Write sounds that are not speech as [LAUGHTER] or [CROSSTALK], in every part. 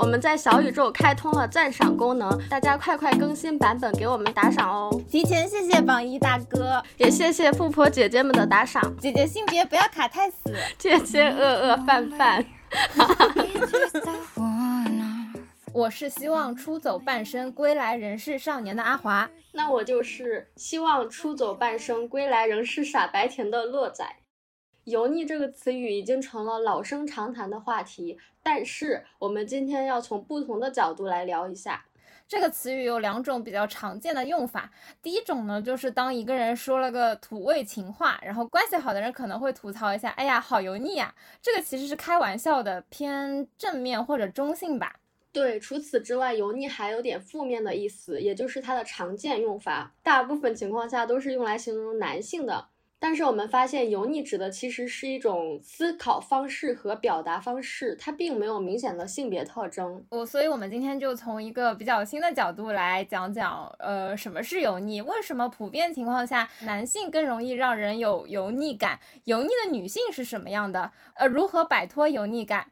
我们在小宇宙开通了赞赏功能，大家快快更新版本给我们打赏哦！提前谢谢榜一大哥，也谢谢富婆姐姐们的打赏。姐姐性别不要卡太死，谢谢饿饿饭饭。我是希望出走半生归来仍是少年的阿华，那我就是希望出走半生归来仍是傻白甜的乐仔。油腻这个词语已经成了老生常谈的话题，但是我们今天要从不同的角度来聊一下。这个词语有两种比较常见的用法。第一种呢，就是当一个人说了个土味情话，然后关系好的人可能会吐槽一下：“哎呀，好油腻啊！”这个其实是开玩笑的，偏正面或者中性吧。对，除此之外，油腻还有点负面的意思，也就是它的常见用法，大部分情况下都是用来形容男性的。但是我们发现，油腻指的其实是一种思考方式和表达方式，它并没有明显的性别特征。我，所以我们今天就从一个比较新的角度来讲讲，呃，什么是油腻？为什么普遍情况下男性更容易让人有油腻感？油腻的女性是什么样的？呃，如何摆脱油腻感？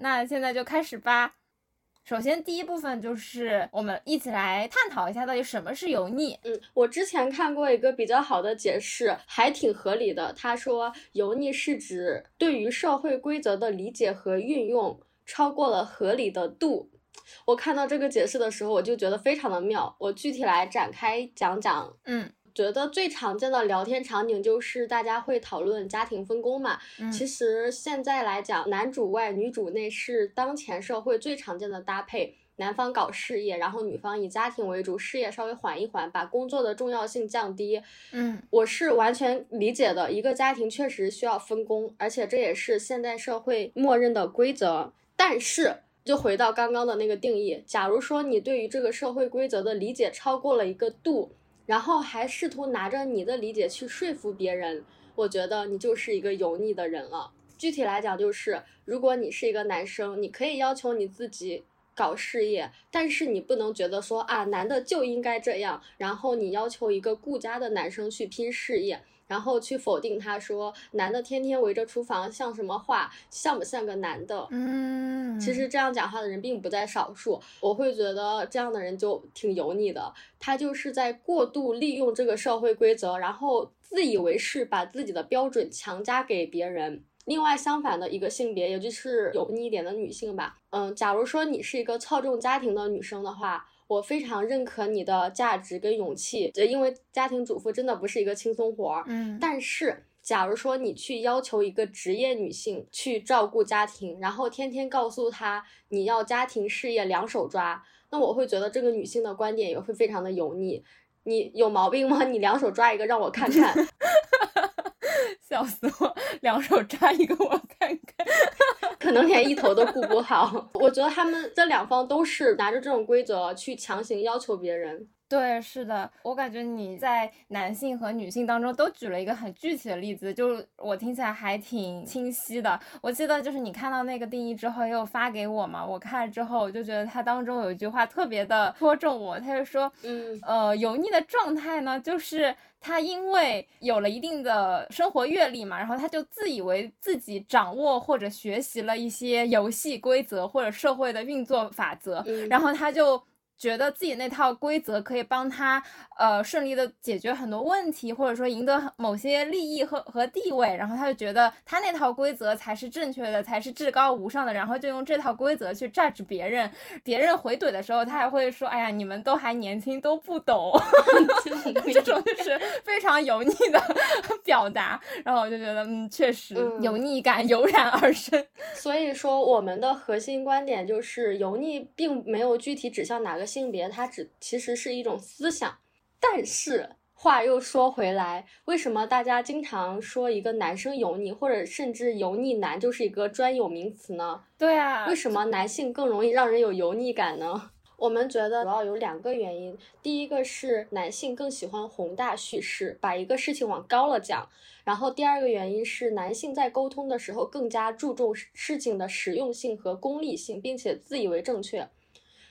那现在就开始吧。首先，第一部分就是我们一起来探讨一下到底什么是油腻。嗯，我之前看过一个比较好的解释，还挺合理的。他说，油腻是指对于社会规则的理解和运用超过了合理的度。我看到这个解释的时候，我就觉得非常的妙。我具体来展开讲讲。嗯。觉得最常见的聊天场景就是大家会讨论家庭分工嘛。其实现在来讲，男主外女主内是当前社会最常见的搭配。男方搞事业，然后女方以家庭为主，事业稍微缓一缓，把工作的重要性降低。嗯，我是完全理解的。一个家庭确实需要分工，而且这也是现代社会默认的规则。但是，就回到刚刚的那个定义，假如说你对于这个社会规则的理解超过了一个度。然后还试图拿着你的理解去说服别人，我觉得你就是一个油腻的人了。具体来讲，就是如果你是一个男生，你可以要求你自己搞事业，但是你不能觉得说啊，男的就应该这样，然后你要求一个顾家的男生去拼事业。然后去否定他，说男的天天围着厨房像什么话，像不像个男的？嗯，其实这样讲话的人并不在少数。我会觉得这样的人就挺油腻的，他就是在过度利用这个社会规则，然后自以为是，把自己的标准强加给别人。另外，相反的一个性别，也就是油腻一点的女性吧。嗯，假如说你是一个侧重家庭的女生的话。我非常认可你的价值跟勇气，因为家庭主妇真的不是一个轻松活儿。嗯，但是假如说你去要求一个职业女性去照顾家庭，然后天天告诉她你要家庭事业两手抓，那我会觉得这个女性的观点也会非常的油腻。你有毛病吗？你两手抓一个让我看看。[LAUGHS] [LAUGHS] 笑死我！两手抓一个我看看，[LAUGHS] 可能连一头都顾不好。我觉得他们这两方都是拿着这种规则去强行要求别人。对，是的，我感觉你在男性和女性当中都举了一个很具体的例子，就我听起来还挺清晰的。我记得就是你看到那个定义之后又发给我嘛，我看了之后我就觉得它当中有一句话特别的 [LAUGHS] 戳中我，他就说，嗯，呃，油腻的状态呢，就是他因为有了一定的生活阅历嘛，然后他就自以为自己掌握或者学习了一些游戏规则或者社会的运作法则，然后他就。觉得自己那套规则可以帮他，呃，顺利的解决很多问题，或者说赢得某些利益和和地位，然后他就觉得他那套规则才是正确的，才是至高无上的，然后就用这套规则去 judge 别人。别人回怼的时候，他还会说：“哎呀，你们都还年轻，都不懂。[LAUGHS] ”这种就是非常油腻的 [LAUGHS] 表达。然后我就觉得，嗯，确实油腻感油然而生。所以说，我们的核心观点就是，油腻并没有具体指向哪个。性别它只其实是一种思想，但是话又说回来，为什么大家经常说一个男生油腻，或者甚至油腻男就是一个专有名词呢？对啊，为什么男性更容易让人有油腻感呢？[LAUGHS] 我们觉得主要有两个原因，第一个是男性更喜欢宏大叙事，把一个事情往高了讲，然后第二个原因是男性在沟通的时候更加注重事情的实用性和功利性，并且自以为正确。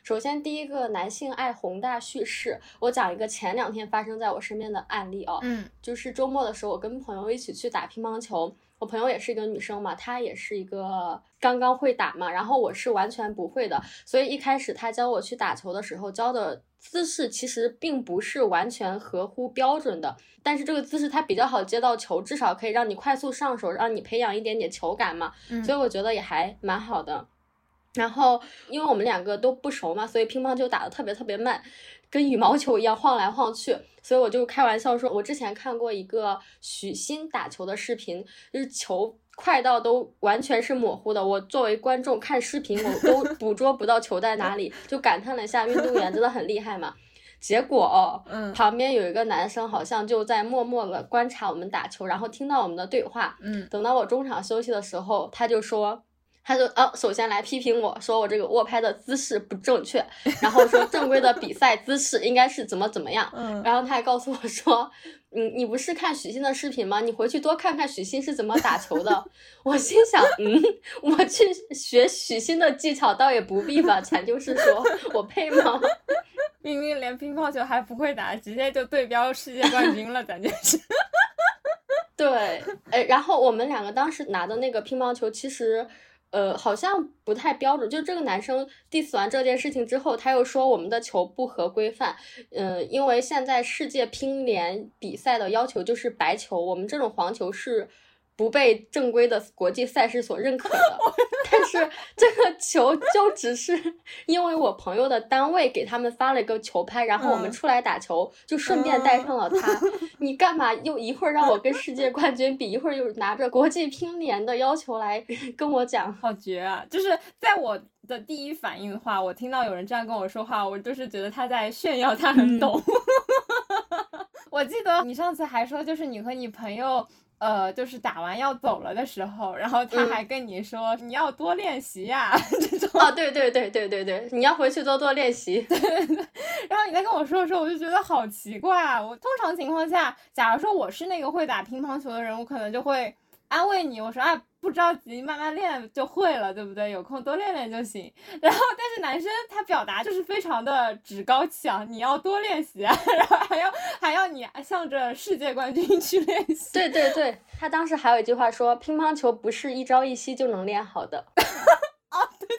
首先，第一个男性爱宏大叙事。我讲一个前两天发生在我身边的案例哦，嗯，就是周末的时候，我跟朋友一起去打乒乓球，我朋友也是一个女生嘛，她也是一个刚刚会打嘛，然后我是完全不会的，所以一开始她教我去打球的时候，教的姿势其实并不是完全合乎标准的，但是这个姿势它比较好接到球，至少可以让你快速上手，让你培养一点点球感嘛，所以我觉得也还蛮好的。然后因为我们两个都不熟嘛，所以乒乓球打得特别特别慢。跟羽毛球一样晃来晃去，所以我就开玩笑说，我之前看过一个许昕打球的视频，就是球快到都完全是模糊的。我作为观众看视频，我都 [LAUGHS] 捕捉不到球在哪里，就感叹了一下运动员真的很厉害嘛。结果，嗯，旁边有一个男生好像就在默默的观察我们打球，然后听到我们的对话，嗯，等到我中场休息的时候，他就说。他就哦，首先来批评我说我这个握拍的姿势不正确，然后说正规的比赛姿势应该是怎么怎么样，嗯，然后他还告诉我说，嗯，你不是看许昕的视频吗？你回去多看看许昕是怎么打球的。我心想，嗯，我去学许昕的技巧倒也不必吧，咱就是说我配吗？[LAUGHS] 明明连乒乓球还不会打，直接就对标世界冠军了，咱就是。对，哎，然后我们两个当时拿的那个乒乓球，其实。呃，好像不太标准。就这个男生 diss 完这件事情之后，他又说我们的球不合规范。嗯，因为现在世界乒联比赛的要求就是白球，我们这种黄球是。不被正规的国际赛事所认可的，但是这个球就只是因为我朋友的单位给他们发了一个球拍，然后我们出来打球就顺便带上了它。[LAUGHS] 你干嘛又一会儿让我跟世界冠军比，一会儿又拿着国际乒联的要求来跟我讲？好绝啊！就是在我的第一反应的话，我听到有人这样跟我说话，我就是觉得他在炫耀，他很懂。[LAUGHS] 我记得你上次还说，就是你和你朋友。呃，就是打完要走了的时候，然后他还跟你说你要多练习呀，[LAUGHS] 这种。啊，对对对对对对，你要回去多多练习。对对对。然后你在跟我说的时候，我就觉得好奇怪啊。我通常情况下，假如说我是那个会打乒乓球的人，我可能就会。安慰你，我说啊，不着急，慢慢练就会了，对不对？有空多练练就行。然后，但是男生他表达就是非常的趾高气昂，你要多练习啊，[LAUGHS] 然后还要还要你向着世界冠军去练习。对对对，他当时还有一句话说，乒乓球不是一朝一夕就能练好的。啊，[LAUGHS] 对对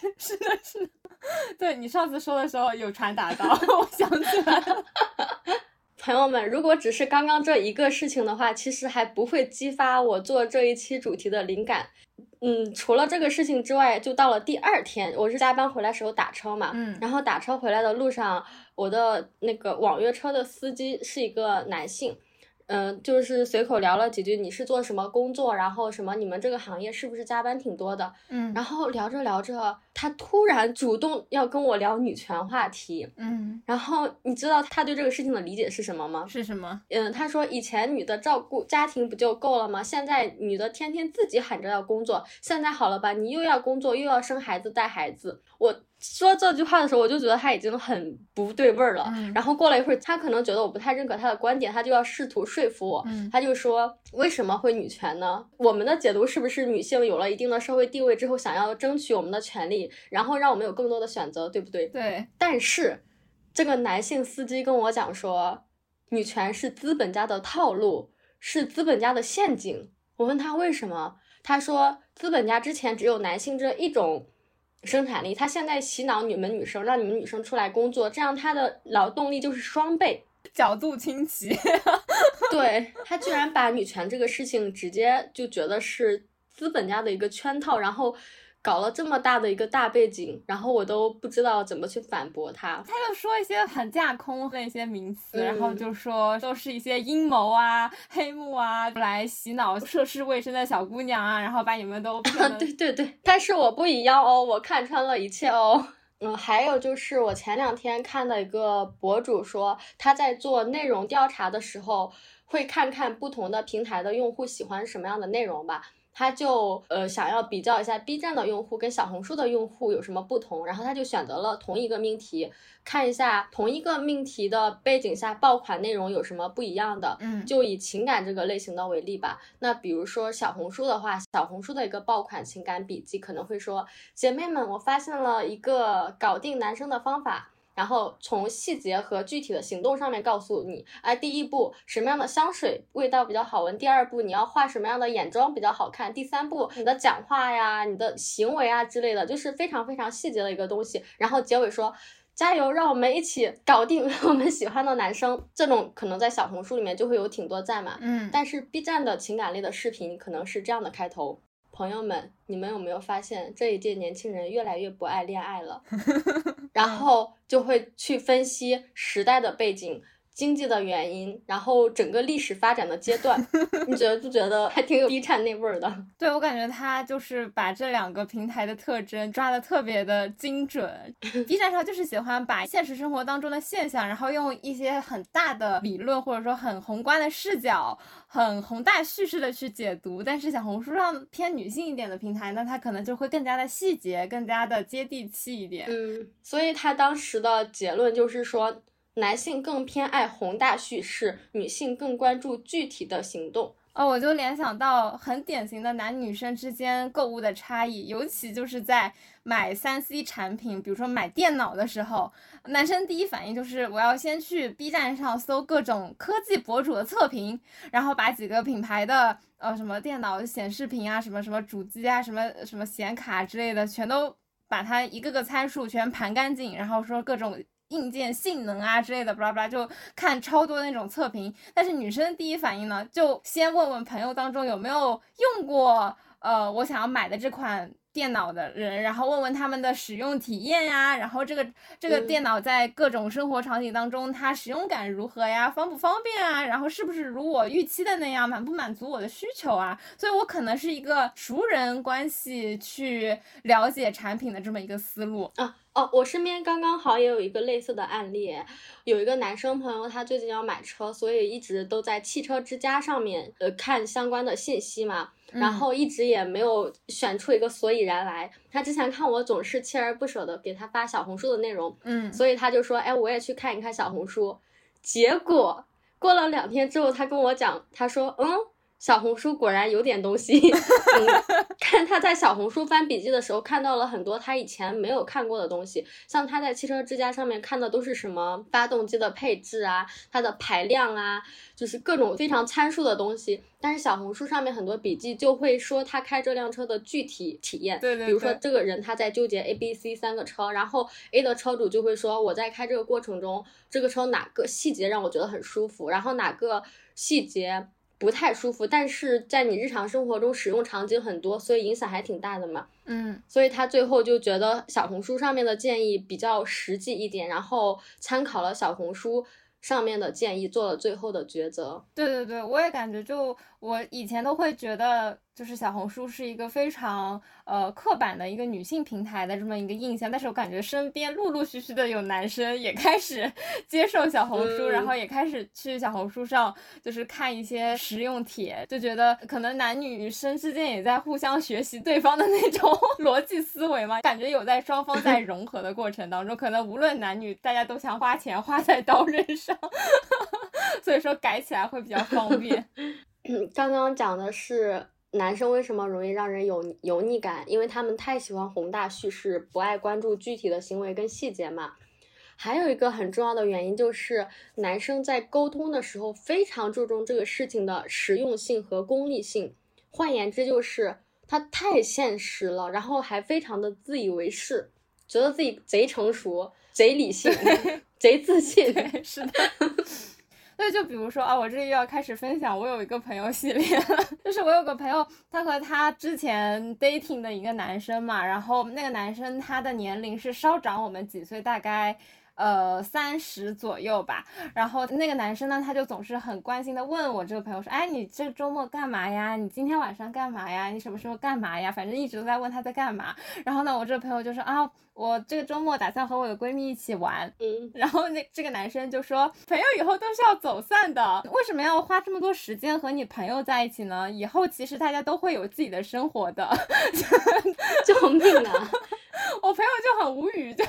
对，是的，是的，[LAUGHS] 对你上次说的时候有传达到，我想起来了。朋友们，如果只是刚刚这一个事情的话，其实还不会激发我做这一期主题的灵感。嗯，除了这个事情之外，就到了第二天，我是加班回来时候打车嘛，嗯，然后打车回来的路上，我的那个网约车的司机是一个男性。嗯，就是随口聊了几句，你是做什么工作？然后什么？你们这个行业是不是加班挺多的？嗯，然后聊着聊着，他突然主动要跟我聊女权话题。嗯，然后你知道他对这个事情的理解是什么吗？是什么？嗯，他说以前女的照顾家庭不就够了吗？现在女的天天自己喊着要工作，现在好了吧？你又要工作，又要生孩子带孩子，我。说这句话的时候，我就觉得他已经很不对味儿了。然后过了一会儿，他可能觉得我不太认可他的观点，他就要试图说服我。他就说：“为什么会女权呢？我们的解读是不是女性有了一定的社会地位之后，想要争取我们的权利，然后让我们有更多的选择，对不对？”对。但是这个男性司机跟我讲说，女权是资本家的套路，是资本家的陷阱。我问他为什么，他说资本家之前只有男性这一种。生产力，他现在洗脑你们女生，让你们女生出来工作，这样他的劳动力就是双倍，角度清奇。[LAUGHS] 对他居然把女权这个事情直接就觉得是资本家的一个圈套，然后。搞了这么大的一个大背景，然后我都不知道怎么去反驳他。他就说一些很架空的一些名词，然后就说都是一些阴谋啊、黑幕啊，来洗脑涉世未深的小姑娘啊，然后把你们都 [LAUGHS] 对对对。但是我不一样哦，我看穿了一切哦。嗯，还有就是我前两天看的一个博主说，他在做内容调查的时候，会看看不同的平台的用户喜欢什么样的内容吧。他就呃想要比较一下 B 站的用户跟小红书的用户有什么不同，然后他就选择了同一个命题，看一下同一个命题的背景下爆款内容有什么不一样的。嗯，就以情感这个类型的为例吧。那比如说小红书的话，小红书的一个爆款情感笔记可能会说：姐妹们，我发现了一个搞定男生的方法。然后从细节和具体的行动上面告诉你，哎，第一步什么样的香水味道比较好闻，第二步你要画什么样的眼妆比较好看，第三步你的讲话呀、你的行为啊之类的，就是非常非常细节的一个东西。然后结尾说。加油，让我们一起搞定 [LAUGHS] 我们喜欢的男生。这种可能在小红书里面就会有挺多赞嘛。嗯，但是 B 站的情感类的视频可能是这样的开头：朋友们，你们有没有发现这一届年轻人越来越不爱恋爱了？[LAUGHS] 然后就会去分析时代的背景。经济的原因，然后整个历史发展的阶段，你觉得不觉得还挺有 B 站那味儿的？[LAUGHS] 对我感觉他就是把这两个平台的特征抓的特别的精准。B 站上就是喜欢把现实生活当中的现象，然后用一些很大的理论或者说很宏观的视角、很宏大叙事的去解读。但是小红书上偏女性一点的平台呢，它可能就会更加的细节，更加的接地气一点。嗯，所以他当时的结论就是说。男性更偏爱宏大叙事，女性更关注具体的行动。哦，我就联想到很典型的男女生之间购物的差异，尤其就是在买三 C 产品，比如说买电脑的时候，男生第一反应就是我要先去 B 站上搜各种科技博主的测评，然后把几个品牌的呃什么电脑显示屏啊、什么什么主机啊、什么什么显卡之类的，全都把它一个个参数全盘干净，然后说各种。硬件性能啊之类的，巴拉巴拉，就看超多那种测评。但是女生第一反应呢，就先问问朋友当中有没有用过，呃，我想要买的这款。电脑的人，然后问问他们的使用体验呀，然后这个这个电脑在各种生活场景当中，它使用感如何呀，方不方便啊，然后是不是如我预期的那样，满不满足我的需求啊？所以我可能是一个熟人关系去了解产品的这么一个思路啊。哦，我身边刚刚好也有一个类似的案例，有一个男生朋友，他最近要买车，所以一直都在汽车之家上面呃看相关的信息嘛。然后一直也没有选出一个所以然来。他之前看我总是锲而不舍的给他发小红书的内容，嗯，所以他就说，哎，我也去看一看小红书。结果过了两天之后，他跟我讲，他说，嗯。小红书果然有点东西。[LAUGHS] 看他在小红书翻笔记的时候，看到了很多他以前没有看过的东西。像他在汽车之家上面看的都是什么发动机的配置啊，它的排量啊，就是各种非常参数的东西。但是小红书上面很多笔记就会说他开这辆车的具体体验。对对。比如说这个人他在纠结 A、B、C 三个车，然后 A 的车主就会说我在开这个过程中，这个车哪个细节让我觉得很舒服，然后哪个细节。不太舒服，但是在你日常生活中使用场景很多，所以影响还挺大的嘛。嗯，所以他最后就觉得小红书上面的建议比较实际一点，然后参考了小红书上面的建议，做了最后的抉择。对对对，我也感觉就我以前都会觉得。就是小红书是一个非常呃刻板的一个女性平台的这么一个印象，但是我感觉身边陆陆续续的有男生也开始 [LAUGHS] 接受小红书，然后也开始去小红书上就是看一些实用帖，就觉得可能男女生之间也在互相学习对方的那种 [LAUGHS] 逻辑思维嘛，感觉有在双方在融合的过程当中，可能无论男女，大家都想花钱花在刀刃上，[LAUGHS] 所以说改起来会比较方便。刚刚讲的是。男生为什么容易让人有油腻感？因为他们太喜欢宏大叙事，不爱关注具体的行为跟细节嘛。还有一个很重要的原因就是，男生在沟通的时候非常注重这个事情的实用性和功利性。换言之，就是他太现实了，然后还非常的自以为是，觉得自己贼成熟、贼理性、[LAUGHS] 贼自信。是的。[LAUGHS] 对，就比如说啊，我这里又要开始分享，我有一个朋友系列，[LAUGHS] 就是我有个朋友，他和他之前 dating 的一个男生嘛，然后那个男生他的年龄是稍长我们几岁，大概。呃，三十左右吧。然后那个男生呢，他就总是很关心的问我这个朋友说，哎，你这周末干嘛呀？你今天晚上干嘛呀？你什么时候干嘛呀？反正一直都在问他在干嘛。然后呢，我这个朋友就说啊，我这个周末打算和我的闺蜜一起玩。嗯。[LAUGHS] 然后那这个男生就说，朋友以后都是要走散的，为什么要花这么多时间和你朋友在一起呢？以后其实大家都会有自己的生活的。[LAUGHS] 救命啊！我朋友就很无语，就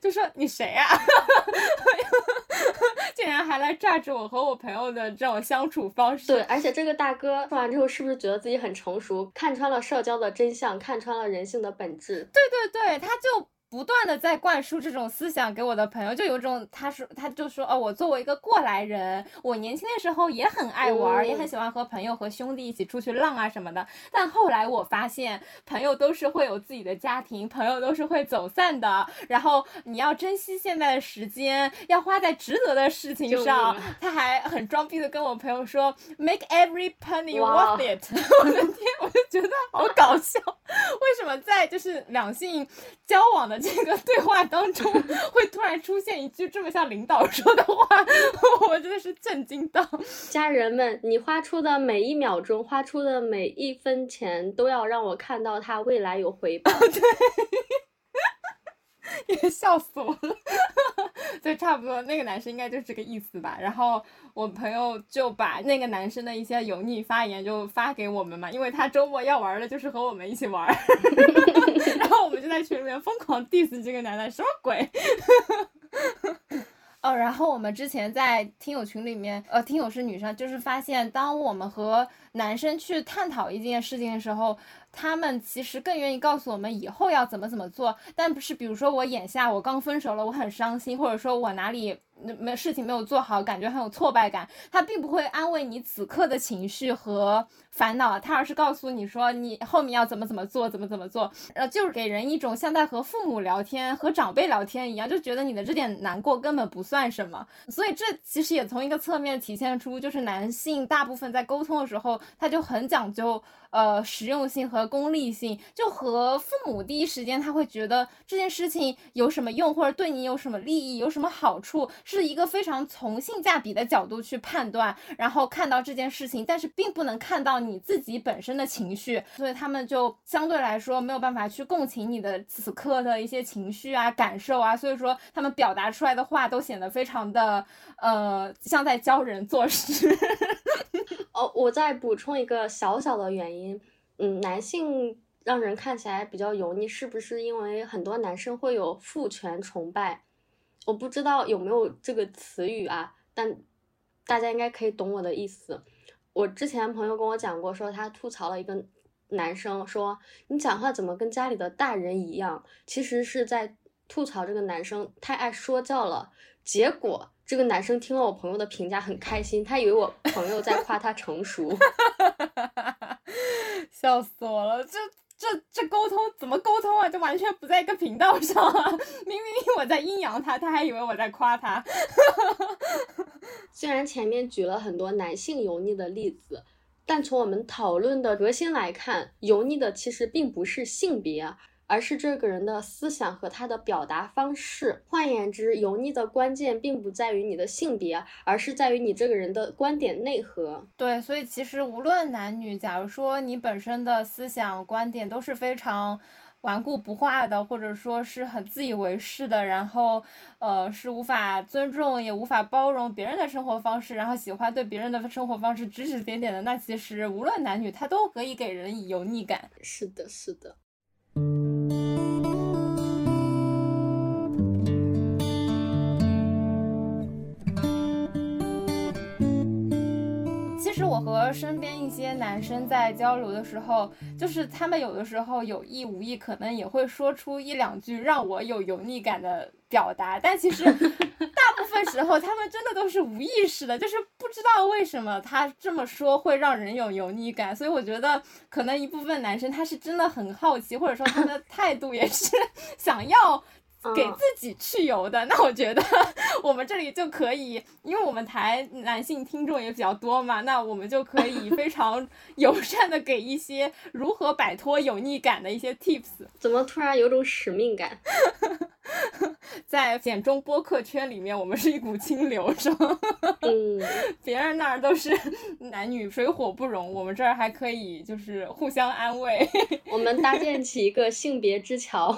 就说你谁呀？[LAUGHS] 竟然还来榨取我和我朋友的这种相处方式。对，而且这个大哥说完之后，是不是觉得自己很成熟，看穿了社交的真相，看穿了人性的本质？对对对，他就。不断的在灌输这种思想给我的朋友，就有种他说他就说哦，我作为一个过来人，我年轻的时候也很爱玩，也很喜欢和朋友和兄弟一起出去浪啊什么的。但后来我发现，朋友都是会有自己的家庭，朋友都是会走散的。然后你要珍惜现在的时间，要花在值得的事情上。他还很装逼的跟我朋友说，make every penny worth it。[LAUGHS] 我的天，我就觉得好搞笑。[LAUGHS] 为什么在就是两性交往的？这个对话当中 [LAUGHS] 会突然出现一句这么像领导说的话，[LAUGHS] 我真的是震惊到。家人们，你花出的每一秒钟，花出的每一分钱，都要让我看到他未来有回报。[LAUGHS] 对。[LAUGHS] 也笑死我了，[LAUGHS] 对，差不多那个男生应该就是这个意思吧。然后我朋友就把那个男生的一些油腻发言就发给我们嘛，因为他周末要玩的就是和我们一起玩，[LAUGHS] 然后我们就在群里面疯狂 diss 这个男的，什么鬼？哦，然后我们之前在听友群里面，呃，听友是女生，就是发现当我们和男生去探讨一件事情的时候。他们其实更愿意告诉我们以后要怎么怎么做，但不是比如说我眼下我刚分手了，我很伤心，或者说我哪里没事情没有做好，感觉很有挫败感。他并不会安慰你此刻的情绪和烦恼，他而是告诉你说你后面要怎么怎么做，怎么怎么做，呃，就是给人一种像在和父母聊天、和长辈聊天一样，就觉得你的这点难过根本不算什么。所以这其实也从一个侧面体现出，就是男性大部分在沟通的时候，他就很讲究。呃，实用性和功利性，就和父母第一时间他会觉得这件事情有什么用，或者对你有什么利益，有什么好处，是一个非常从性价比的角度去判断，然后看到这件事情，但是并不能看到你自己本身的情绪，所以他们就相对来说没有办法去共情你的此刻的一些情绪啊、感受啊，所以说他们表达出来的话都显得非常的呃，像在教人做事。[LAUGHS] [LAUGHS] 哦，我再补充一个小小的原因，嗯，男性让人看起来比较油腻，是不是因为很多男生会有父权崇拜？我不知道有没有这个词语啊，但大家应该可以懂我的意思。我之前朋友跟我讲过，说他吐槽了一个男生，说你讲话怎么跟家里的大人一样？其实是在吐槽这个男生太爱说教了，结果。这个男生听了我朋友的评价很开心，他以为我朋友在夸他成熟，[LAUGHS] 笑死我了！这这这沟通怎么沟通啊？这完全不在一个频道上啊！[LAUGHS] 明明我在阴阳他，他还以为我在夸他。[LAUGHS] 虽然前面举了很多男性油腻的例子，但从我们讨论的核心来看，油腻的其实并不是性别。而是这个人的思想和他的表达方式。换言之，油腻的关键并不在于你的性别，而是在于你这个人的观点内核。对，所以其实无论男女，假如说你本身的思想观点都是非常顽固不化的，或者说是很自以为是的，然后呃是无法尊重也无法包容别人的生活方式，然后喜欢对别人的生活方式指指点点的，那其实无论男女，他都可以给人以油腻感。是的，是的。我和身边一些男生在交流的时候，就是他们有的时候有意无意，可能也会说出一两句让我有油腻感的表达，但其实 [LAUGHS] 大部分时候他们真的都是无意识的，就是不知道为什么他这么说会让人有油腻感。所以我觉得可能一部分男生他是真的很好奇，或者说他的态度也是 [LAUGHS] 想要。给自己去油的，[LAUGHS] 那我觉得 [LAUGHS] 我们这里就可以，因为我们台男性听众也比较多嘛，那我们就可以非常友善的给一些如何摆脱油腻感的一些 tips。[LAUGHS] 怎么突然有种使命感？在简中播客圈里面，我们是一股清流，是吗？嗯，别人那儿都是男女水火不容，我们这儿还可以就是互相安慰。我们搭建起一个性别之桥，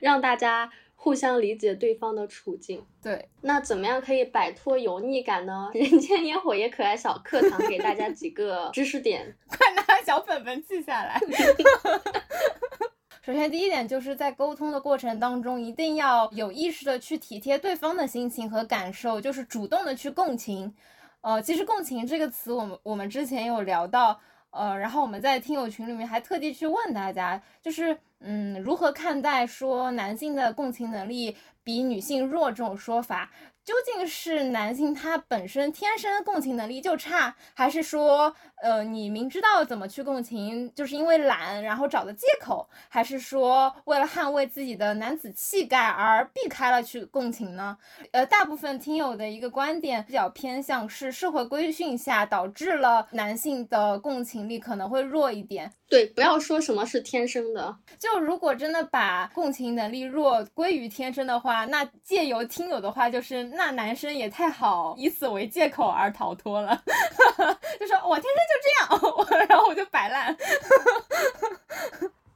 让大家互相理解对方的处境。对，那怎么样可以摆脱油腻感呢？[LAUGHS] 人间烟火也可爱小课堂，给大家几个知识点，[LAUGHS] 快拿小本本记下来。[LAUGHS] 首先，第一点就是在沟通的过程当中，一定要有意识的去体贴对方的心情和感受，就是主动的去共情。呃，其实“共情”这个词，我们我们之前有聊到，呃，然后我们在听友群里面还特地去问大家，就是嗯，如何看待说男性的共情能力比女性弱这种说法？究竟是男性他本身天生共情能力就差，还是说，呃，你明知道怎么去共情，就是因为懒，然后找的借口，还是说为了捍卫自己的男子气概而避开了去共情呢？呃，大部分听友的一个观点比较偏向是社会规训下导致了男性的共情力可能会弱一点。对，不要说什么是天生的，就如果真的把共情能力弱归于天生的话，那借由听友的话就是。那男生也太好，以此为借口而逃脱了，[LAUGHS] 就说我天生就这样，[LAUGHS] 然后我就摆烂。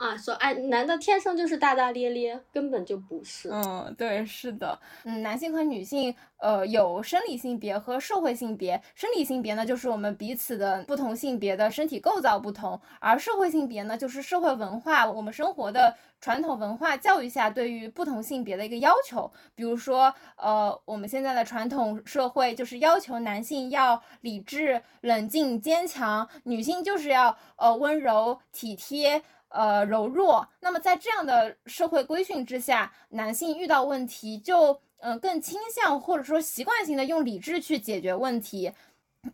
啊，说哎，男的天生就是大大咧咧，根本就不是。嗯，对，是的，嗯，男性和女性，呃，有生理性别和社会性别。生理性别呢，就是我们彼此的不同性别的身体构造不同；而社会性别呢，就是社会文化，我们生活的传统文化教育下对于不同性别的一个要求。比如说，呃，我们现在的传统社会就是要求男性要理智、冷静、坚强，女性就是要呃温柔、体贴。呃，柔弱。那么在这样的社会规训之下，男性遇到问题就嗯更倾向或者说习惯性的用理智去解决问题。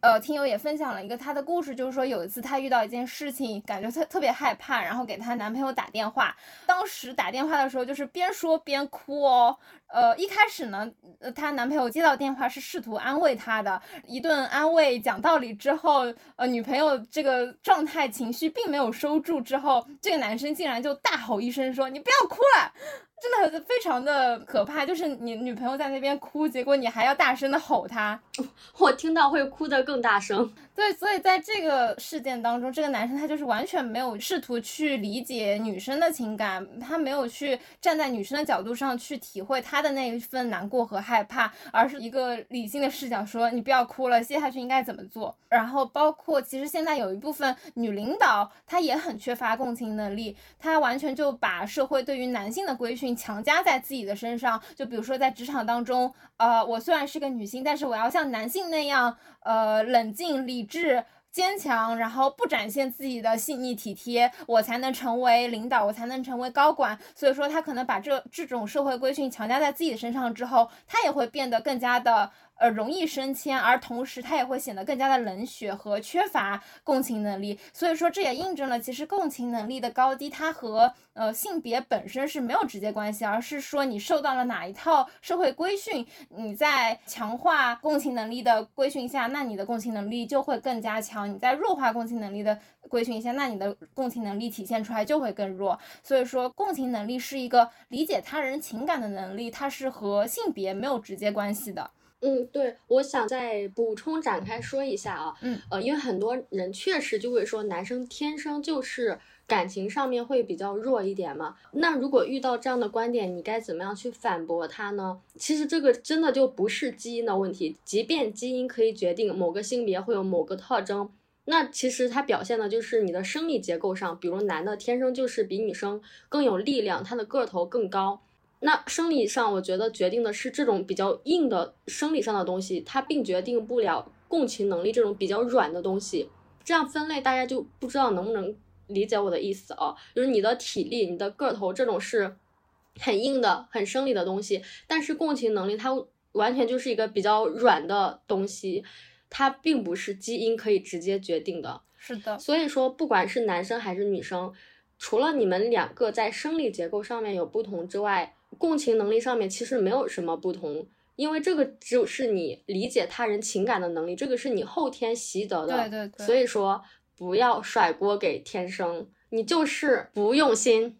呃，听友也分享了一个他的故事，就是说有一次她遇到一件事情，感觉特特别害怕，然后给她男朋友打电话。当时打电话的时候，就是边说边哭哦。呃，一开始呢，她男朋友接到电话是试图安慰她的，一顿安慰讲道理之后，呃，女朋友这个状态情绪并没有收住，之后这个男生竟然就大吼一声说：“你不要哭了。”真的非常的可怕，就是你女朋友在那边哭，结果你还要大声的吼她，[LAUGHS] 我听到会哭得更大声。对，所以在这个事件当中，这个男生他就是完全没有试图去理解女生的情感，他没有去站在女生的角度上去体会她的那一份难过和害怕，而是一个理性的视角说你不要哭了，接下去应该怎么做。然后包括其实现在有一部分女领导她也很缺乏共情能力，她完全就把社会对于男性的规训。强加在自己的身上，就比如说在职场当中，呃，我虽然是个女性，但是我要像男性那样，呃，冷静、理智、坚强，然后不展现自己的细腻体贴，我才能成为领导，我才能成为高管。所以说，他可能把这这种社会规训强加在自己的身上之后，他也会变得更加的。呃，容易升迁，而同时他也会显得更加的冷血和缺乏共情能力。所以说，这也印证了其实共情能力的高低，它和呃性别本身是没有直接关系，而是说你受到了哪一套社会规训，你在强化共情能力的规训下，那你的共情能力就会更加强；你在弱化共情能力的规训下，那你的共情能力体现出来就会更弱。所以说，共情能力是一个理解他人情感的能力，它是和性别没有直接关系的。嗯，对，我想再补充展开说一下啊，嗯，呃，因为很多人确实就会说男生天生就是感情上面会比较弱一点嘛。那如果遇到这样的观点，你该怎么样去反驳他呢？其实这个真的就不是基因的问题，即便基因可以决定某个性别会有某个特征，那其实它表现的就是你的生理结构上，比如男的天生就是比女生更有力量，他的个头更高。那生理上，我觉得决定的是这种比较硬的生理上的东西，它并决定不了共情能力这种比较软的东西。这样分类，大家就不知道能不能理解我的意思啊？就是你的体力、你的个头这种是很硬的、很生理的东西，但是共情能力它完全就是一个比较软的东西，它并不是基因可以直接决定的。是的，所以说，不管是男生还是女生，除了你们两个在生理结构上面有不同之外，共情能力上面其实没有什么不同，因为这个只有是你理解他人情感的能力，这个是你后天习得的。对对对。所以说不要甩锅给天生，你就是不用心。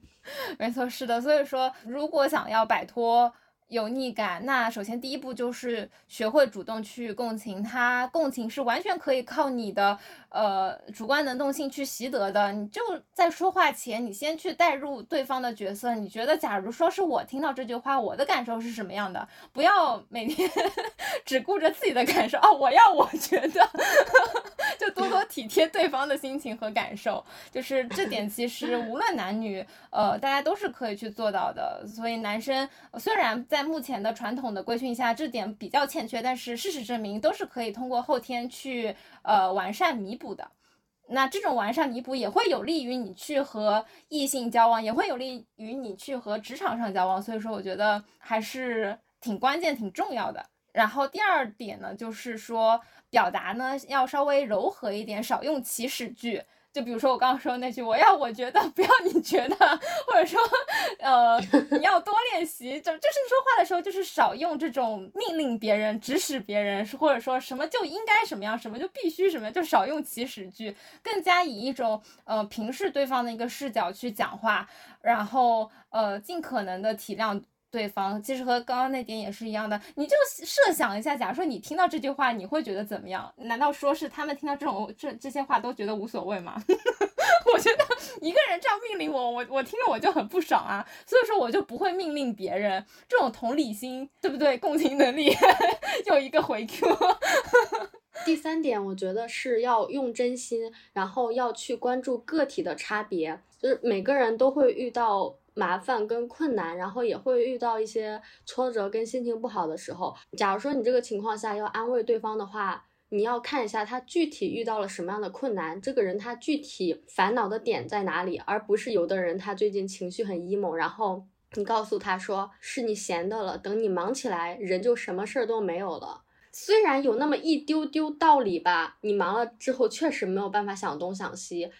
没错，是的。所以说，如果想要摆脱。油腻感，那首先第一步就是学会主动去共情。他共情是完全可以靠你的呃主观能动性去习得的。你就在说话前，你先去代入对方的角色。你觉得，假如说是我听到这句话，我的感受是什么样的？不要每天 [LAUGHS] 只顾着自己的感受哦，我要我觉得，[LAUGHS] 就多多体贴对方的心情和感受。就是这点，其实无论男女，呃，大家都是可以去做到的。所以男生虽然在在目前的传统的规训下，这点比较欠缺，但是事实证明都是可以通过后天去呃完善弥补的。那这种完善弥补也会有利于你去和异性交往，也会有利于你去和职场上交往。所以说，我觉得还是挺关键、挺重要的。然后第二点呢，就是说表达呢要稍微柔和一点，少用祈使句。就比如说我刚刚说那句，我要我觉得，不要你觉得，或者说，呃，你要多练习，就就是你说话的时候，就是少用这种命令别人、指使别人，或者说什么就应该什么样，什么就必须什么，就少用祈使句，更加以一种呃平视对方的一个视角去讲话，然后呃尽可能的体谅。对方其实和刚刚那点也是一样的，你就设想一下，假如说你听到这句话，你会觉得怎么样？难道说是他们听到这种这这些话都觉得无所谓吗？[LAUGHS] 我觉得一个人这样命令我，我我听着我就很不爽啊，所以说我就不会命令别人。这种同理心，对不对？共情能力 [LAUGHS] 又一个回 [LAUGHS] Q。第三点，我觉得是要用真心，然后要去关注个体的差别，就是每个人都会遇到。麻烦跟困难，然后也会遇到一些挫折跟心情不好的时候。假如说你这个情况下要安慰对方的话，你要看一下他具体遇到了什么样的困难，这个人他具体烦恼的点在哪里，而不是有的人他最近情绪很 emo，然后你告诉他说是你闲的了，等你忙起来，人就什么事儿都没有了。虽然有那么一丢丢道理吧，你忙了之后确实没有办法想东想西。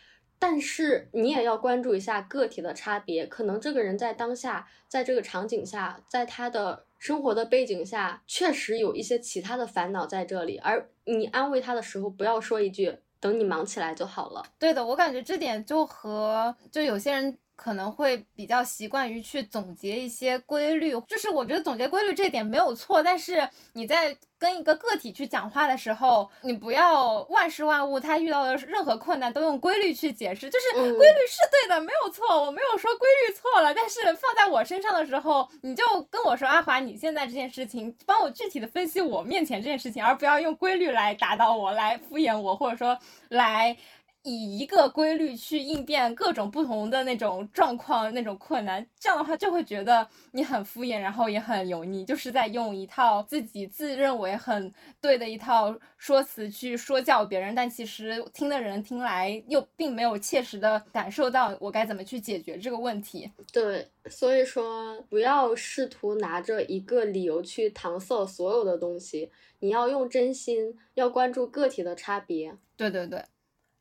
但是你也要关注一下个体的差别，可能这个人在当下，在这个场景下，在他的生活的背景下，确实有一些其他的烦恼在这里。而你安慰他的时候，不要说一句“等你忙起来就好了”。对的，我感觉这点就和就有些人。可能会比较习惯于去总结一些规律，就是我觉得总结规律这点没有错，但是你在跟一个个体去讲话的时候，你不要万事万物他遇到的任何困难都用规律去解释，就是规律是对的，没有错，我没有说规律错了，但是放在我身上的时候，你就跟我说阿华，你现在这件事情，帮我具体的分析我面前这件事情，而不要用规律来打倒我，来敷衍我，或者说来。以一个规律去应变各种不同的那种状况、那种困难，这样的话就会觉得你很敷衍，然后也很油腻，就是在用一套自己自认为很对的一套说辞去说教别人，但其实听的人听来又并没有切实的感受到我该怎么去解决这个问题。对，所以说不要试图拿着一个理由去搪塞所有的东西，你要用真心，要关注个体的差别。对对对。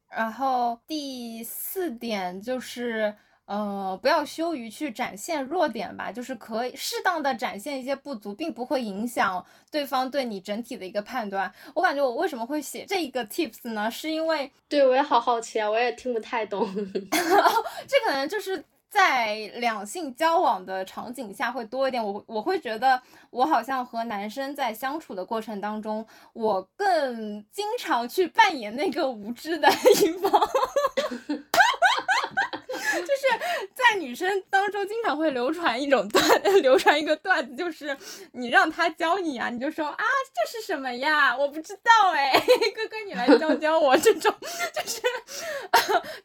然后第四点就是，呃，不要羞于去展现弱点吧，就是可以适当的展现一些不足，并不会影响对方对你整体的一个判断。我感觉我为什么会写这个 tips 呢？是因为对我也好好奇啊，我也听不太懂。[LAUGHS] 这可能就是。在两性交往的场景下会多一点，我我会觉得我好像和男生在相处的过程当中，我更经常去扮演那个无知的 [LAUGHS] 一方。[LAUGHS] 在女生当中，经常会流传一种段，[LAUGHS] 流传一个段子，就是你让他教你啊，你就说啊，这是什么呀？我不知道哎，[LAUGHS] 哥哥你来教教我。这种 [LAUGHS] 就是，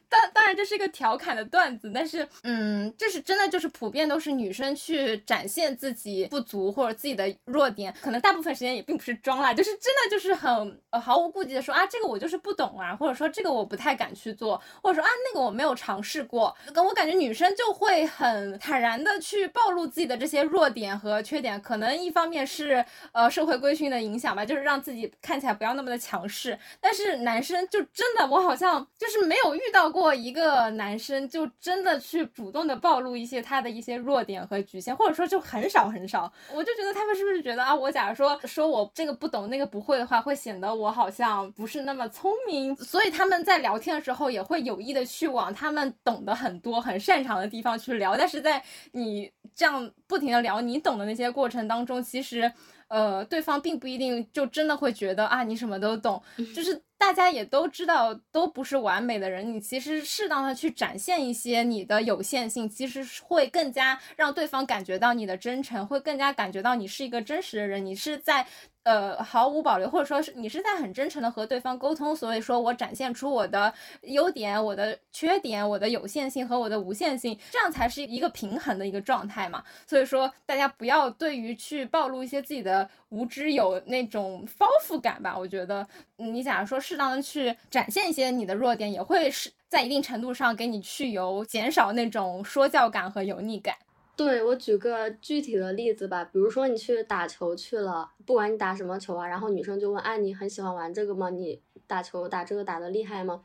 当当然这是一个调侃的段子，但是嗯，就是真的就是普遍都是女生去展现自己不足或者自己的弱点，可能大部分时间也并不是装啦，就是真的就是很呃毫无顾忌的说啊，这个我就是不懂啊，或者说这个我不太敢去做，或者说啊那个我没有尝试过。跟我感觉女生就会很坦然的去暴露自己的这些弱点和缺点，可能一方面是呃社会规训的影响吧，就是让自己看起来不要那么的强势。但是男生就真的，我好像就是没有遇到过一个男生就真的去主动的暴露一些他的一些弱点和局限，或者说就很少很少。我就觉得他们是不是觉得啊，我假如说说我这个不懂那个不会的话，会显得我好像不是那么聪明，所以他们在聊天的时候也会有意的去往他们懂得很。多很擅长的地方去聊，但是在你这样不停的聊你懂的那些过程当中，其实，呃，对方并不一定就真的会觉得啊，你什么都懂。就是大家也都知道，都不是完美的人，你其实适当的去展现一些你的有限性，其实会更加让对方感觉到你的真诚，会更加感觉到你是一个真实的人，你是在。呃，毫无保留，或者说是你是在很真诚的和对方沟通，所以说我展现出我的优点、我的缺点、我的有限性和我的无限性，这样才是一个平衡的一个状态嘛。所以说，大家不要对于去暴露一些自己的无知有那种包袱感吧。我觉得，你假如说适当的去展现一些你的弱点，也会是在一定程度上给你去油，减少那种说教感和油腻感。对我举个具体的例子吧，比如说你去打球去了，不管你打什么球啊，然后女生就问，哎，你很喜欢玩这个吗？你打球打这个打的厉害吗？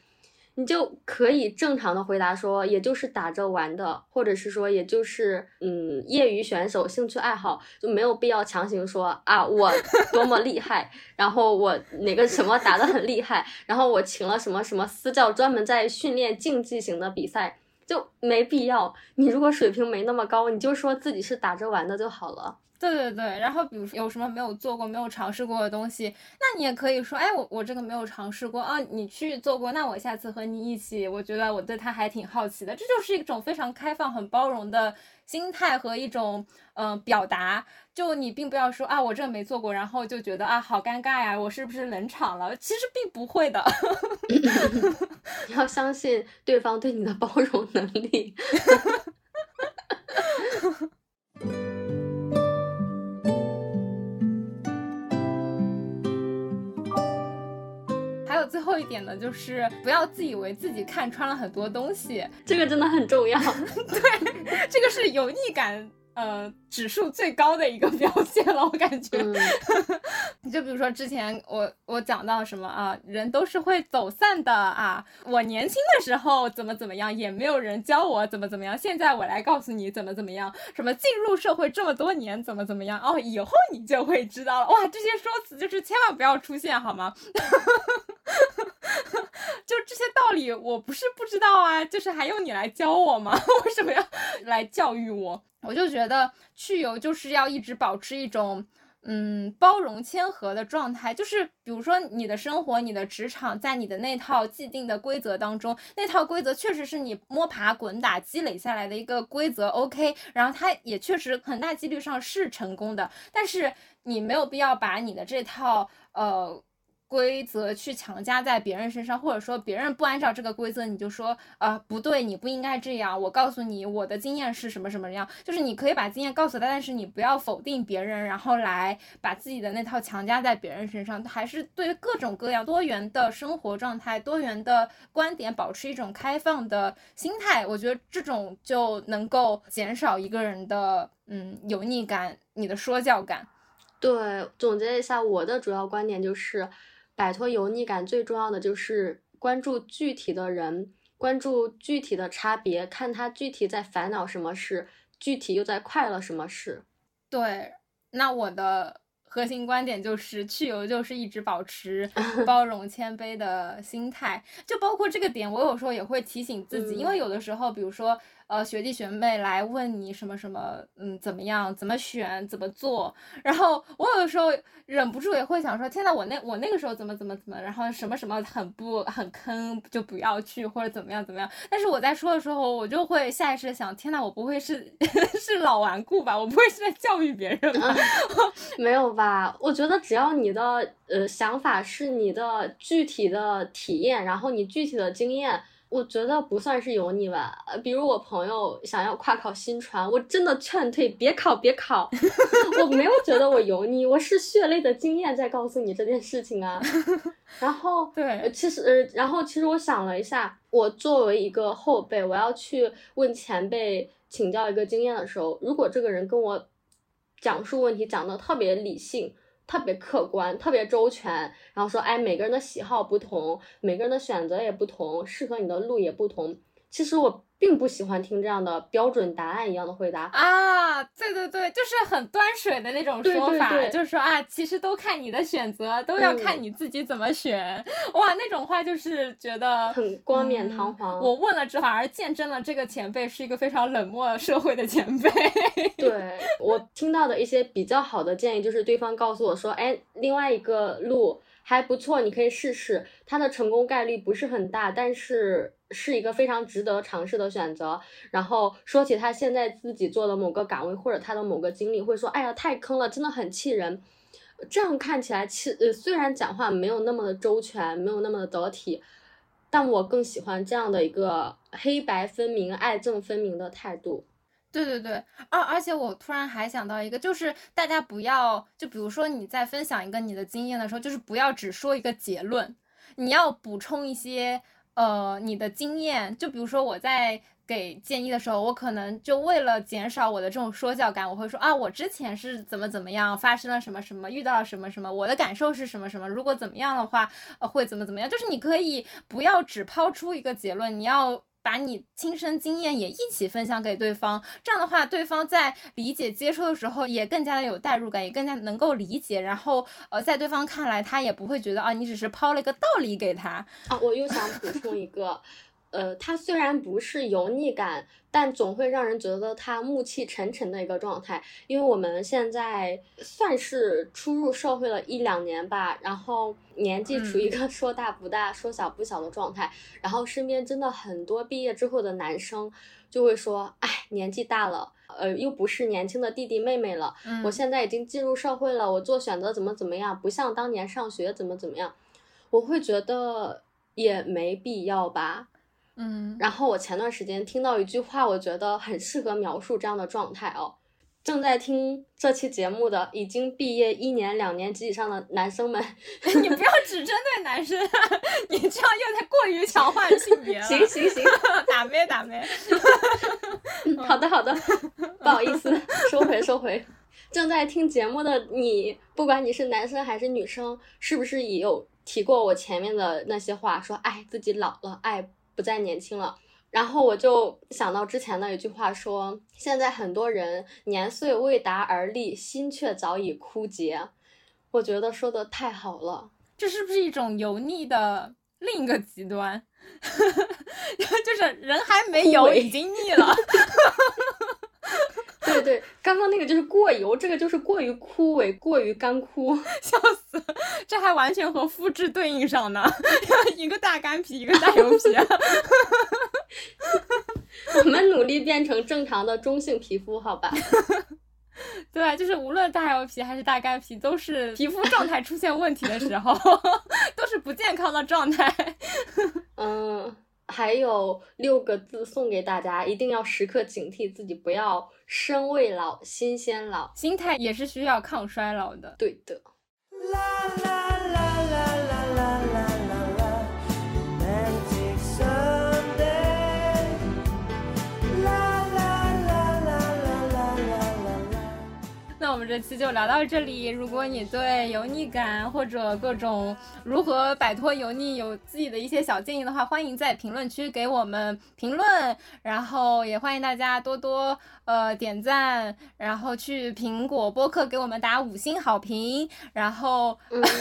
你就可以正常的回答说，也就是打着玩的，或者是说，也就是嗯，业余选手兴趣爱好，就没有必要强行说啊，我多么厉害，然后我哪个什么打的很厉害，然后我请了什么什么私教专门在训练竞技型的比赛。就没必要。你如果水平没那么高，你就说自己是打着玩的就好了。对对对，然后比如有什么没有做过、没有尝试过的东西，那你也可以说，哎，我我这个没有尝试过啊，你去做过，那我下次和你一起，我觉得我对他还挺好奇的。这就是一种非常开放、很包容的心态和一种嗯表达。就你并不要说啊，我这个没做过，然后就觉得啊好尴尬呀，我是不是冷场了？其实并不会的。[LAUGHS] 你要相信对方对你的包容能力。[LAUGHS] 最后一点呢，就是不要自以为自己看穿了很多东西，这个真的很重要。[LAUGHS] 对，这个是油腻感。呃，指数最高的一个表现了，我感觉。你 [LAUGHS] 就比如说之前我我讲到什么啊，人都是会走散的啊。我年轻的时候怎么怎么样，也没有人教我怎么怎么样。现在我来告诉你怎么怎么样。什么进入社会这么多年怎么怎么样哦，以后你就会知道了。哇，这些说辞就是千万不要出现好吗？[LAUGHS] 就这些道理，我不是不知道啊，就是还用你来教我吗？[LAUGHS] 为什么要 [LAUGHS] 来教育我？我就觉得去游就是要一直保持一种嗯包容谦和的状态，就是比如说你的生活、你的职场，在你的那套既定的规则当中，那套规则确实是你摸爬滚打积累下来的一个规则，OK，然后它也确实很大几率上是成功的，但是你没有必要把你的这套呃。规则去强加在别人身上，或者说别人不按照这个规则，你就说啊不对，你不应该这样。我告诉你，我的经验是什么什么样，就是你可以把经验告诉他，但是你不要否定别人，然后来把自己的那套强加在别人身上。还是对各种各样多元的生活状态、多元的观点保持一种开放的心态，我觉得这种就能够减少一个人的嗯油腻感、你的说教感。对，总结一下，我的主要观点就是。摆脱油腻感最重要的就是关注具体的人，关注具体的差别，看他具体在烦恼什么事，具体又在快乐什么事。对，那我的核心观点就是去油就是一直保持 [LAUGHS] 包容谦卑的心态，就包括这个点，我有时候也会提醒自己，因为有的时候，比如说。呃，学弟学妹来问你什么什么，嗯，怎么样，怎么选，怎么做？然后我有的时候忍不住也会想说，天呐，我那我那个时候怎么怎么怎么，然后什么什么很不很坑，就不要去或者怎么样怎么样。但是我在说的时候，我就会下意识想，天呐，我不会是 [LAUGHS] 是老顽固吧？我不会是在教育别人吧？没有吧？我觉得只要你的呃想法是你的具体的体验，然后你具体的经验。我觉得不算是油腻吧，呃，比如我朋友想要跨考新传，我真的劝退，别考，别考。[LAUGHS] 我没有觉得我油腻，我是血泪的经验在告诉你这件事情啊。[LAUGHS] 然后，对，其实，呃，然后其实我想了一下，我作为一个后辈，我要去问前辈请教一个经验的时候，如果这个人跟我讲述问题讲的特别理性。特别客观，特别周全，然后说，哎，每个人的喜好不同，每个人的选择也不同，适合你的路也不同。其实我。并不喜欢听这样的标准答案一样的回答啊！对对对，就是很端水的那种说法，就是说啊，其实都看你的选择，都要看你自己怎么选。哇，那种话就是觉得很冠冕堂皇。我问了之后，反而见证了这个前辈是一个非常冷漠社会的前辈。对 [LAUGHS] 我听到的一些比较好的建议，就是对方告诉我说，哎，另外一个路。还不错，你可以试试。它的成功概率不是很大，但是是一个非常值得尝试的选择。然后说起他现在自己做的某个岗位或者他的某个经历，会说：“哎呀，太坑了，真的很气人。”这样看起来，其呃虽然讲话没有那么的周全，没有那么的得体，但我更喜欢这样的一个黑白分明、爱憎分明的态度。对对对，而而且我突然还想到一个，就是大家不要，就比如说你在分享一个你的经验的时候，就是不要只说一个结论，你要补充一些呃你的经验。就比如说我在给建议的时候，我可能就为了减少我的这种说教感，我会说啊，我之前是怎么怎么样，发生了什么什么，遇到了什么什么，我的感受是什么什么。如果怎么样的话，呃，会怎么怎么样？就是你可以不要只抛出一个结论，你要。把你亲身经验也一起分享给对方，这样的话，对方在理解接收的时候也更加的有代入感，也更加能够理解。然后，呃，在对方看来，他也不会觉得啊，你只是抛了一个道理给他啊。我又想补充一个。呃，它虽然不是油腻感，但总会让人觉得它暮气沉沉的一个状态。因为我们现在算是初入社会了一两年吧，然后年纪处于一个 [LAUGHS] 说大不大、说小不小的状态。然后身边真的很多毕业之后的男生就会说：“哎，年纪大了，呃，又不是年轻的弟弟妹妹了。我现在已经进入社会了，我做选择怎么怎么样，不像当年上学怎么怎么样。”我会觉得也没必要吧。嗯，然后我前段时间听到一句话，我觉得很适合描述这样的状态哦。正在听这期节目的已经毕业一年、两年及以上的男生们，[LAUGHS] 你不要只针对男生，你这样又在过于强化性别了。[LAUGHS] 行行行，打咩打咩。[LAUGHS] 好的好的，不好意思，收回收回。正在听节目的你，不管你是男生还是女生，是不是也有提过我前面的那些话？说哎自己老了，爱。不再年轻了，然后我就想到之前的一句话，说现在很多人年岁未达而立，心却早已枯竭。我觉得说的太好了，这是不是一种油腻的另一个极端？[LAUGHS] 就是人还没油，已经腻了。[LAUGHS] 对对，刚刚那个就是过油，这个就是过于枯萎，过于干枯，[LAUGHS] 笑死！这还完全和肤质对应上呢，[LAUGHS] 一个大干皮，一个大油皮。[LAUGHS] 我们努力变成正常的中性皮肤，好吧？对，就是无论大油皮还是大干皮，都是皮肤状态出现问题的时候，都是不健康的状态。嗯。还有六个字送给大家，一定要时刻警惕自己，不要身未老心先老，心态也是需要抗衰老的。对的。那我们这期就聊到这里。如果你对油腻感或者各种如何摆脱油腻有自己的一些小建议的话，欢迎在评论区给我们评论。然后也欢迎大家多多呃点赞，然后去苹果播客给我们打五星好评。然后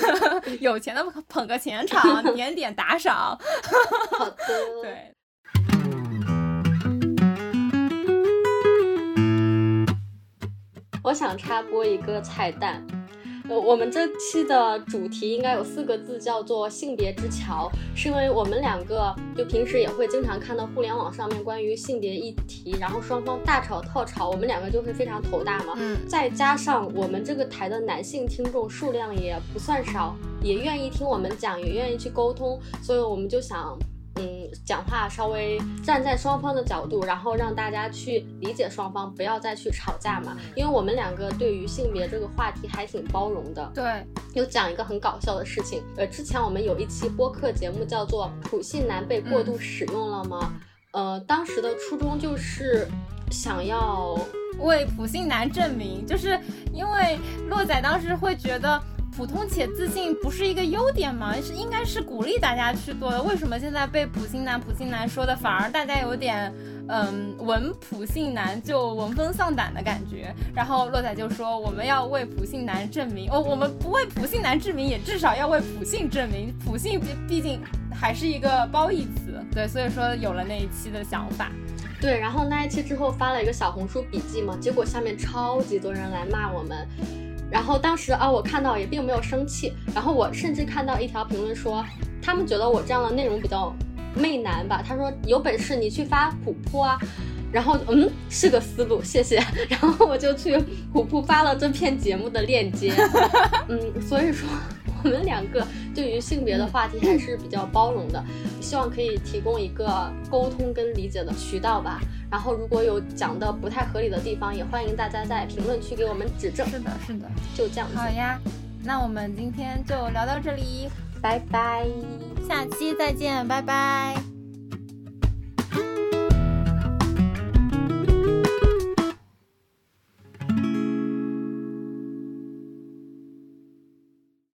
[LAUGHS] 有钱的捧个钱场，[LAUGHS] 点点打赏。好的。对。我想插播一个彩蛋，呃，我们这期的主题应该有四个字，叫做性别之桥，是因为我们两个就平时也会经常看到互联网上面关于性别议题，然后双方大吵特吵，我们两个就会非常头大嘛。嗯。再加上我们这个台的男性听众数量也不算少，也愿意听我们讲，也愿意去沟通，所以我们就想。嗯，讲话稍微站在双方的角度，然后让大家去理解双方，不要再去吵架嘛。因为我们两个对于性别这个话题还挺包容的。对，有讲一个很搞笑的事情。呃，之前我们有一期播客节目叫做“普信男被过度使用了吗？”呃，当时的初衷就是想要为普信男证明，就是因为洛仔当时会觉得。普通且自信不是一个优点吗？是应该是鼓励大家去做的。为什么现在被普信男、普信男说的反而大家有点，嗯，闻普信男就闻风丧胆的感觉？然后洛仔就说我们要为普信男证明，哦，我们不为普信男证明，也至少要为普信证明。普信毕竟还是一个褒义词，对，所以说有了那一期的想法。对，然后那一期之后发了一个小红书笔记嘛，结果下面超级多人来骂我们。然后当时啊，我看到也并没有生气。然后我甚至看到一条评论说，他们觉得我这样的内容比较媚男吧。他说有本事你去发虎扑啊。然后嗯是个思路，谢谢。然后我就去虎扑发了这篇节目的链接。[LAUGHS] 嗯，所以说我们两个对于性别的话题还是比较包容的，希望可以提供一个沟通跟理解的渠道吧。然后如果有讲的不太合理的地方，也欢迎大家在评论区给我们指正。是的，是的，就这样。好呀，那我们今天就聊到这里，拜拜，下期再见，拜拜。